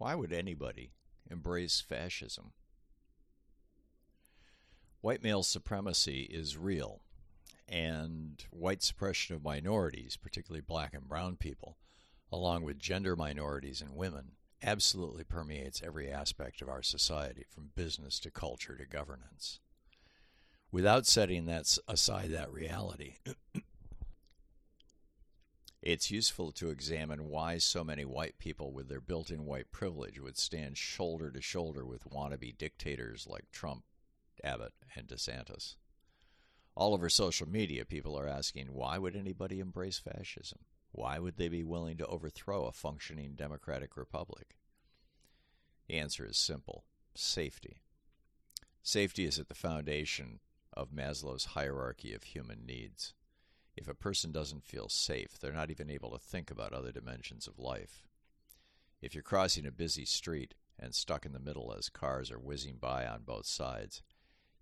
Why would anybody embrace fascism? White male supremacy is real, and white suppression of minorities, particularly black and brown people, along with gender minorities and women, absolutely permeates every aspect of our society, from business to culture to governance. Without setting that aside that reality, it's useful to examine why so many white people with their built-in white privilege would stand shoulder to shoulder with wannabe dictators like Trump, Abbott, and DeSantis. All over social media, people are asking, why would anybody embrace fascism? Why would they be willing to overthrow a functioning democratic republic? The answer is simple safety. Safety is at the foundation of Maslow's hierarchy of human needs. If a person doesn't feel safe, they're not even able to think about other dimensions of life. If you're crossing a busy street and stuck in the middle as cars are whizzing by on both sides,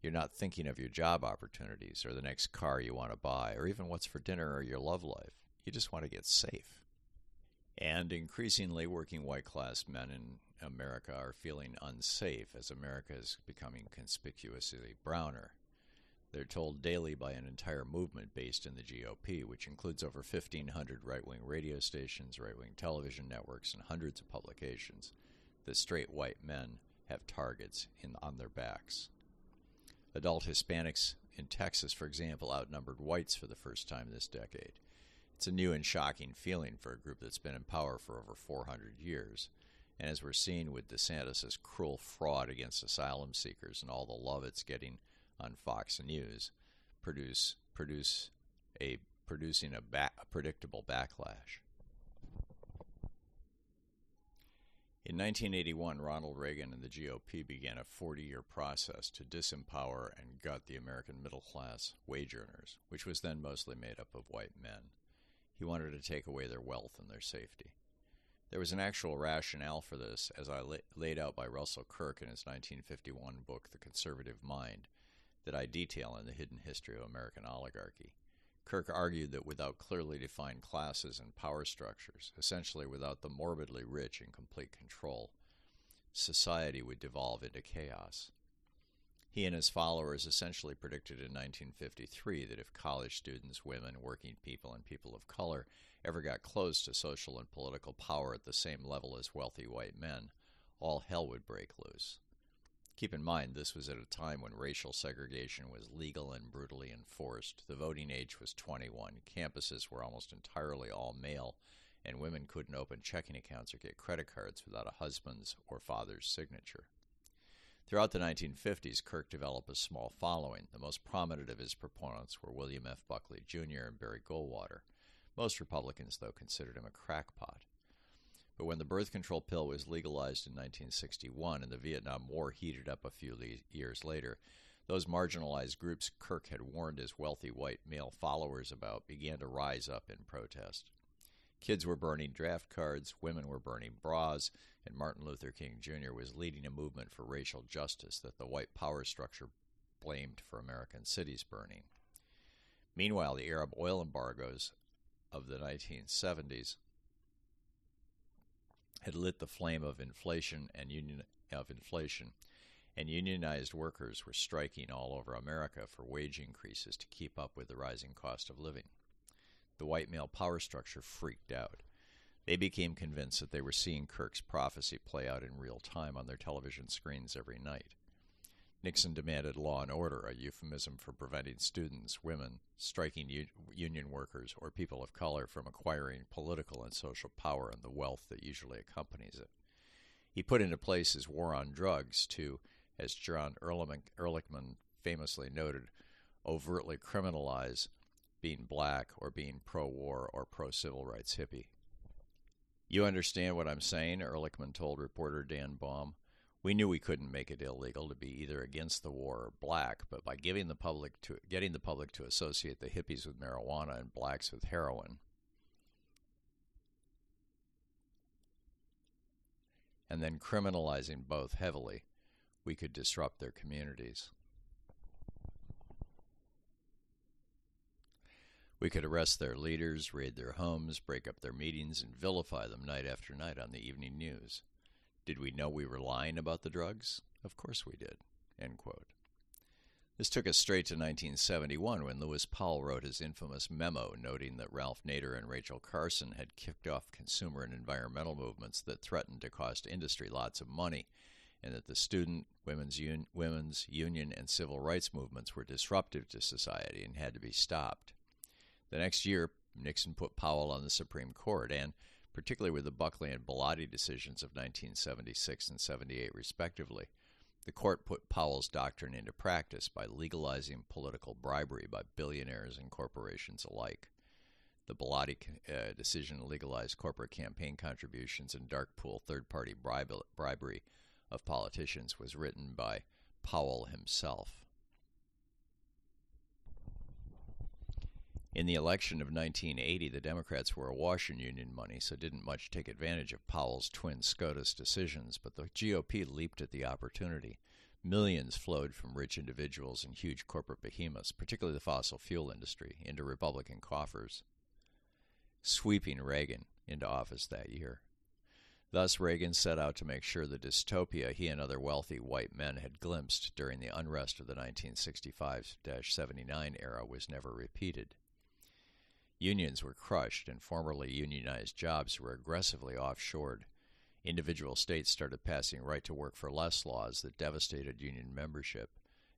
you're not thinking of your job opportunities or the next car you want to buy or even what's for dinner or your love life. You just want to get safe. And increasingly, working white class men in America are feeling unsafe as America is becoming conspicuously browner. They're told daily by an entire movement based in the GOP, which includes over 1,500 right wing radio stations, right wing television networks, and hundreds of publications, that straight white men have targets in, on their backs. Adult Hispanics in Texas, for example, outnumbered whites for the first time this decade. It's a new and shocking feeling for a group that's been in power for over 400 years. And as we're seeing with DeSantis' cruel fraud against asylum seekers and all the love it's getting on Fox News, produce produce a producing a, a predictable backlash. In 1981, Ronald Reagan and the GOP began a 40 year process to disempower and gut the American middle class wage earners, which was then mostly made up of white men. He wanted to take away their wealth and their safety. There was an actual rationale for this, as I la- laid out by Russell Kirk in his 1951 book, The Conservative Mind, that I detail in The Hidden History of American Oligarchy. Kirk argued that without clearly defined classes and power structures, essentially without the morbidly rich in complete control, society would devolve into chaos. He and his followers essentially predicted in 1953 that if college students, women, working people, and people of color ever got close to social and political power at the same level as wealthy white men, all hell would break loose. Keep in mind, this was at a time when racial segregation was legal and brutally enforced. The voting age was 21. Campuses were almost entirely all male, and women couldn't open checking accounts or get credit cards without a husband's or father's signature. Throughout the 1950s, Kirk developed a small following. The most prominent of his proponents were William F. Buckley Jr. and Barry Goldwater. Most Republicans, though, considered him a crackpot. But when the birth control pill was legalized in 1961 and the Vietnam War heated up a few le- years later, those marginalized groups Kirk had warned his wealthy white male followers about began to rise up in protest. Kids were burning draft cards, women were burning bras, and Martin Luther King Jr. was leading a movement for racial justice that the white power structure blamed for American cities burning. Meanwhile, the Arab oil embargoes of the 1970s had lit the flame of inflation and union of inflation, and unionized workers were striking all over America for wage increases to keep up with the rising cost of living. The white male power structure freaked out. They became convinced that they were seeing Kirk's prophecy play out in real time on their television screens every night. Nixon demanded law and order, a euphemism for preventing students, women, striking u- union workers, or people of color from acquiring political and social power and the wealth that usually accompanies it. He put into place his war on drugs to, as John Ehrlichman famously noted, overtly criminalize being black or being pro war or pro civil rights hippie. You understand what I'm saying? Ehrlichman told reporter Dan Baum. We knew we couldn't make it illegal to be either against the war or black, but by giving the public to getting the public to associate the hippies with marijuana and blacks with heroin, and then criminalizing both heavily, we could disrupt their communities. We could arrest their leaders, raid their homes, break up their meetings, and vilify them night after night on the evening news. Did we know we were lying about the drugs? Of course we did. This took us straight to 1971 when Lewis Powell wrote his infamous memo noting that Ralph Nader and Rachel Carson had kicked off consumer and environmental movements that threatened to cost industry lots of money, and that the student, women's, un- women's union, and civil rights movements were disruptive to society and had to be stopped. The next year, Nixon put Powell on the Supreme Court, and particularly with the Buckley and Bellotti decisions of 1976 and 78, respectively, the court put Powell's doctrine into practice by legalizing political bribery by billionaires and corporations alike. The Bellotti uh, decision legalized corporate campaign contributions and dark pool third party bribery of politicians was written by Powell himself. In the election of 1980, the Democrats were awash in union money, so didn't much take advantage of Powell's twin SCOTUS decisions, but the GOP leaped at the opportunity. Millions flowed from rich individuals and huge corporate behemoths, particularly the fossil fuel industry, into Republican coffers, sweeping Reagan into office that year. Thus, Reagan set out to make sure the dystopia he and other wealthy white men had glimpsed during the unrest of the 1965 79 era was never repeated. Unions were crushed, and formerly unionized jobs were aggressively offshored. Individual states started passing right to work for less laws that devastated union membership.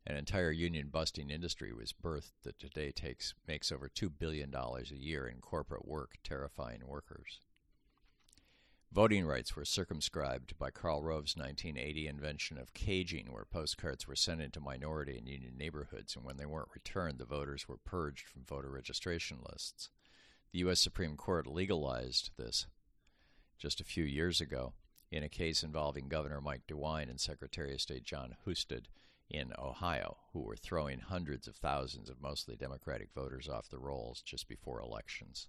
An entire union busting industry was birthed that today takes makes over $2 billion a year in corporate work, terrifying workers. Voting rights were circumscribed by Karl Rove's 1980 invention of caging, where postcards were sent into minority and union neighborhoods, and when they weren't returned, the voters were purged from voter registration lists. The U.S. Supreme Court legalized this just a few years ago in a case involving Governor Mike DeWine and Secretary of State John Husted in Ohio, who were throwing hundreds of thousands of mostly Democratic voters off the rolls just before elections.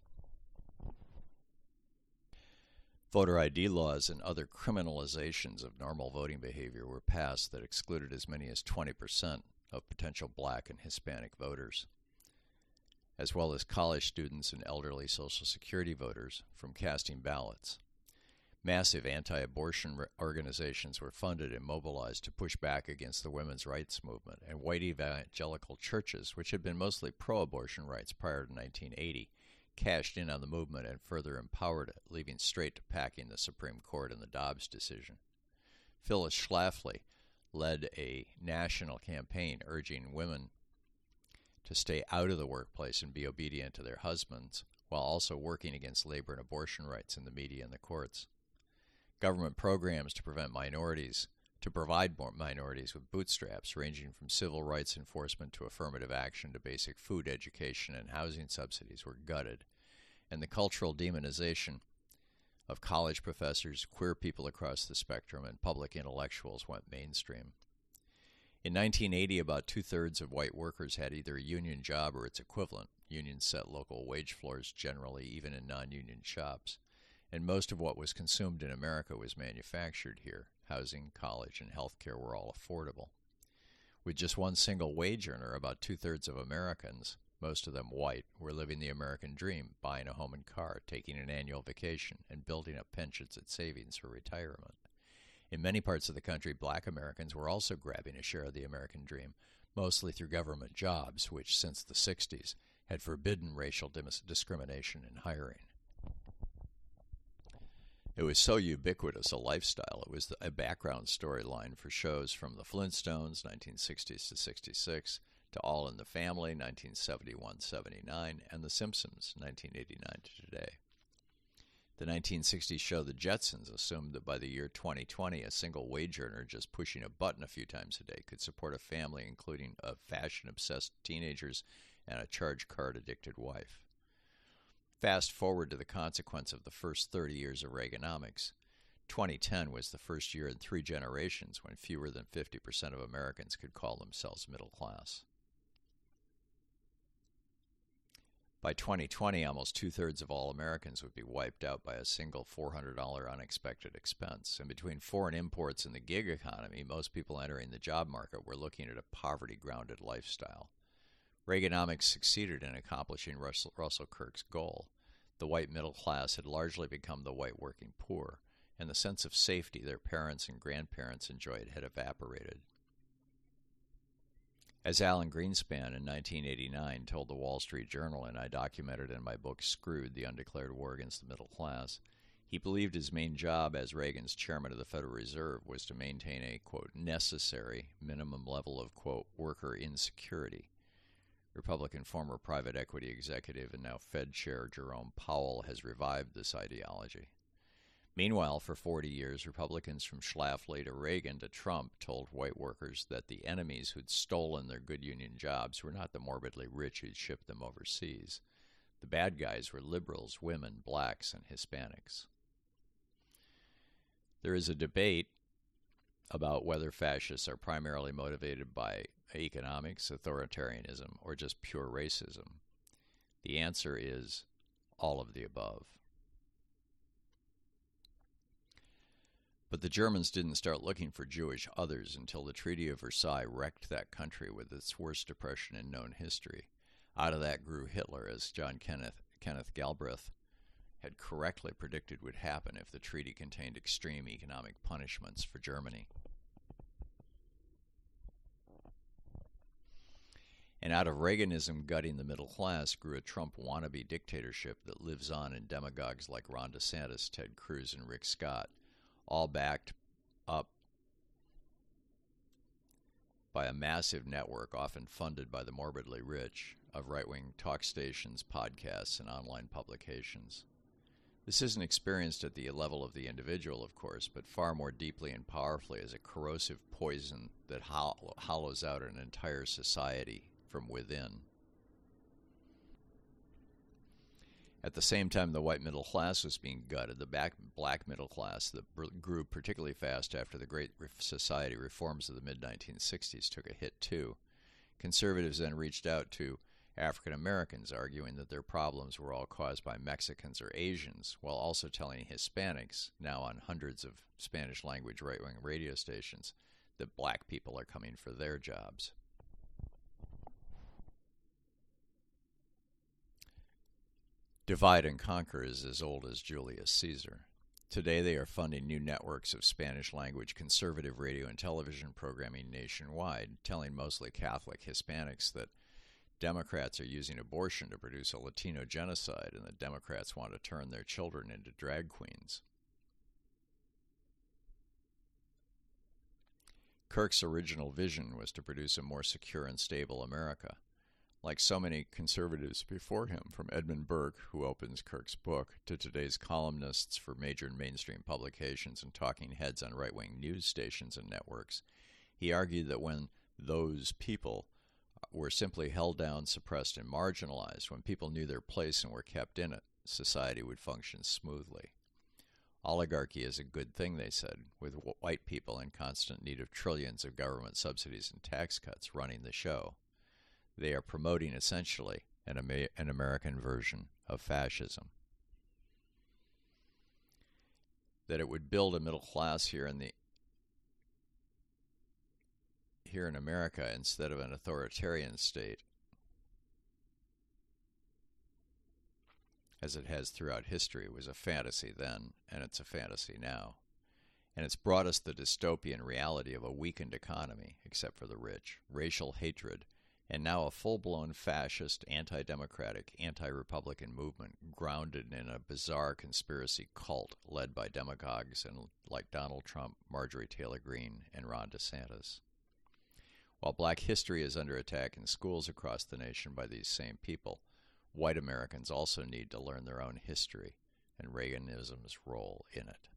Voter ID laws and other criminalizations of normal voting behavior were passed that excluded as many as 20% of potential black and Hispanic voters, as well as college students and elderly Social Security voters from casting ballots. Massive anti abortion organizations were funded and mobilized to push back against the women's rights movement, and white evangelical churches, which had been mostly pro abortion rights prior to 1980, cashed in on the movement and further empowered it, leaving straight to packing the Supreme Court in the Dobbs decision. Phyllis Schlafly led a national campaign urging women to stay out of the workplace and be obedient to their husbands, while also working against labor and abortion rights in the media and the courts. Government programs to prevent minorities to provide minorities with bootstraps ranging from civil rights enforcement to affirmative action to basic food education and housing subsidies were gutted, and the cultural demonization of college professors, queer people across the spectrum, and public intellectuals went mainstream. In 1980, about two thirds of white workers had either a union job or its equivalent. Unions set local wage floors generally, even in non union shops. And most of what was consumed in America was manufactured here housing, college, and health care were all affordable. With just one single wage earner, about two thirds of Americans, most of them white, were living the American dream, buying a home and car, taking an annual vacation, and building up pensions and savings for retirement. In many parts of the country, black Americans were also grabbing a share of the American dream, mostly through government jobs, which since the 60s had forbidden racial discrimination in hiring. It was so ubiquitous a lifestyle. It was a background storyline for shows from the Flintstones, 1960s to 66, to All in the Family, 1971 79, and The Simpsons, 1989 to today. The 1960s show The Jetsons assumed that by the year 2020, a single wage earner just pushing a button a few times a day could support a family including a fashion obsessed teenagers and a charge card addicted wife. Fast forward to the consequence of the first 30 years of Reaganomics. 2010 was the first year in three generations when fewer than 50% of Americans could call themselves middle class. By 2020, almost two thirds of all Americans would be wiped out by a single $400 unexpected expense. And between foreign imports and the gig economy, most people entering the job market were looking at a poverty grounded lifestyle. Reaganomics succeeded in accomplishing Russell, Russell Kirk's goal. The white middle class had largely become the white working poor, and the sense of safety their parents and grandparents enjoyed had evaporated. As Alan Greenspan in 1989 told the Wall Street Journal, and I documented in my book Screwed The Undeclared War Against the Middle Class, he believed his main job as Reagan's chairman of the Federal Reserve was to maintain a, quote, necessary minimum level of, quote, worker insecurity. Republican former private equity executive and now Fed chair Jerome Powell has revived this ideology. Meanwhile, for 40 years, Republicans from Schlafly to Reagan to Trump told white workers that the enemies who'd stolen their good union jobs were not the morbidly rich who'd shipped them overseas. The bad guys were liberals, women, blacks, and Hispanics. There is a debate about whether fascists are primarily motivated by economics, authoritarianism, or just pure racism. The answer is all of the above. But the Germans didn't start looking for Jewish others until the Treaty of Versailles wrecked that country with its worst depression in known history. Out of that grew Hitler, as John Kenneth, Kenneth Galbraith had correctly predicted would happen if the treaty contained extreme economic punishments for Germany. And out of Reaganism gutting the middle class grew a Trump wannabe dictatorship that lives on in demagogues like Ron DeSantis, Ted Cruz, and Rick Scott, all backed up by a massive network, often funded by the morbidly rich, of right wing talk stations, podcasts, and online publications. This isn't experienced at the level of the individual, of course, but far more deeply and powerfully as a corrosive poison that hollows out an entire society from within. At the same time, the white middle class was being gutted. The back, black middle class that grew particularly fast after the Great Society reforms of the mid 1960s took a hit too. Conservatives then reached out to African Americans, arguing that their problems were all caused by Mexicans or Asians, while also telling Hispanics, now on hundreds of Spanish language right wing radio stations, that black people are coming for their jobs. Divide and conquer is as old as Julius Caesar. Today, they are funding new networks of Spanish language conservative radio and television programming nationwide, telling mostly Catholic Hispanics that Democrats are using abortion to produce a Latino genocide, and that Democrats want to turn their children into drag queens. Kirk's original vision was to produce a more secure and stable America. Like so many conservatives before him, from Edmund Burke, who opens Kirk's book, to today's columnists for major and mainstream publications and talking heads on right wing news stations and networks, he argued that when those people were simply held down, suppressed, and marginalized, when people knew their place and were kept in it, society would function smoothly. Oligarchy is a good thing, they said, with white people in constant need of trillions of government subsidies and tax cuts running the show. They are promoting essentially an, an American version of fascism. That it would build a middle class here in the here in America instead of an authoritarian state, as it has throughout history, was a fantasy then, and it's a fantasy now. And it's brought us the dystopian reality of a weakened economy, except for the rich, racial hatred, and now a full blown fascist, anti democratic, anti Republican movement grounded in a bizarre conspiracy cult led by demagogues and like Donald Trump, Marjorie Taylor Greene, and Ron DeSantis. While black history is under attack in schools across the nation by these same people, white Americans also need to learn their own history and Reaganism's role in it.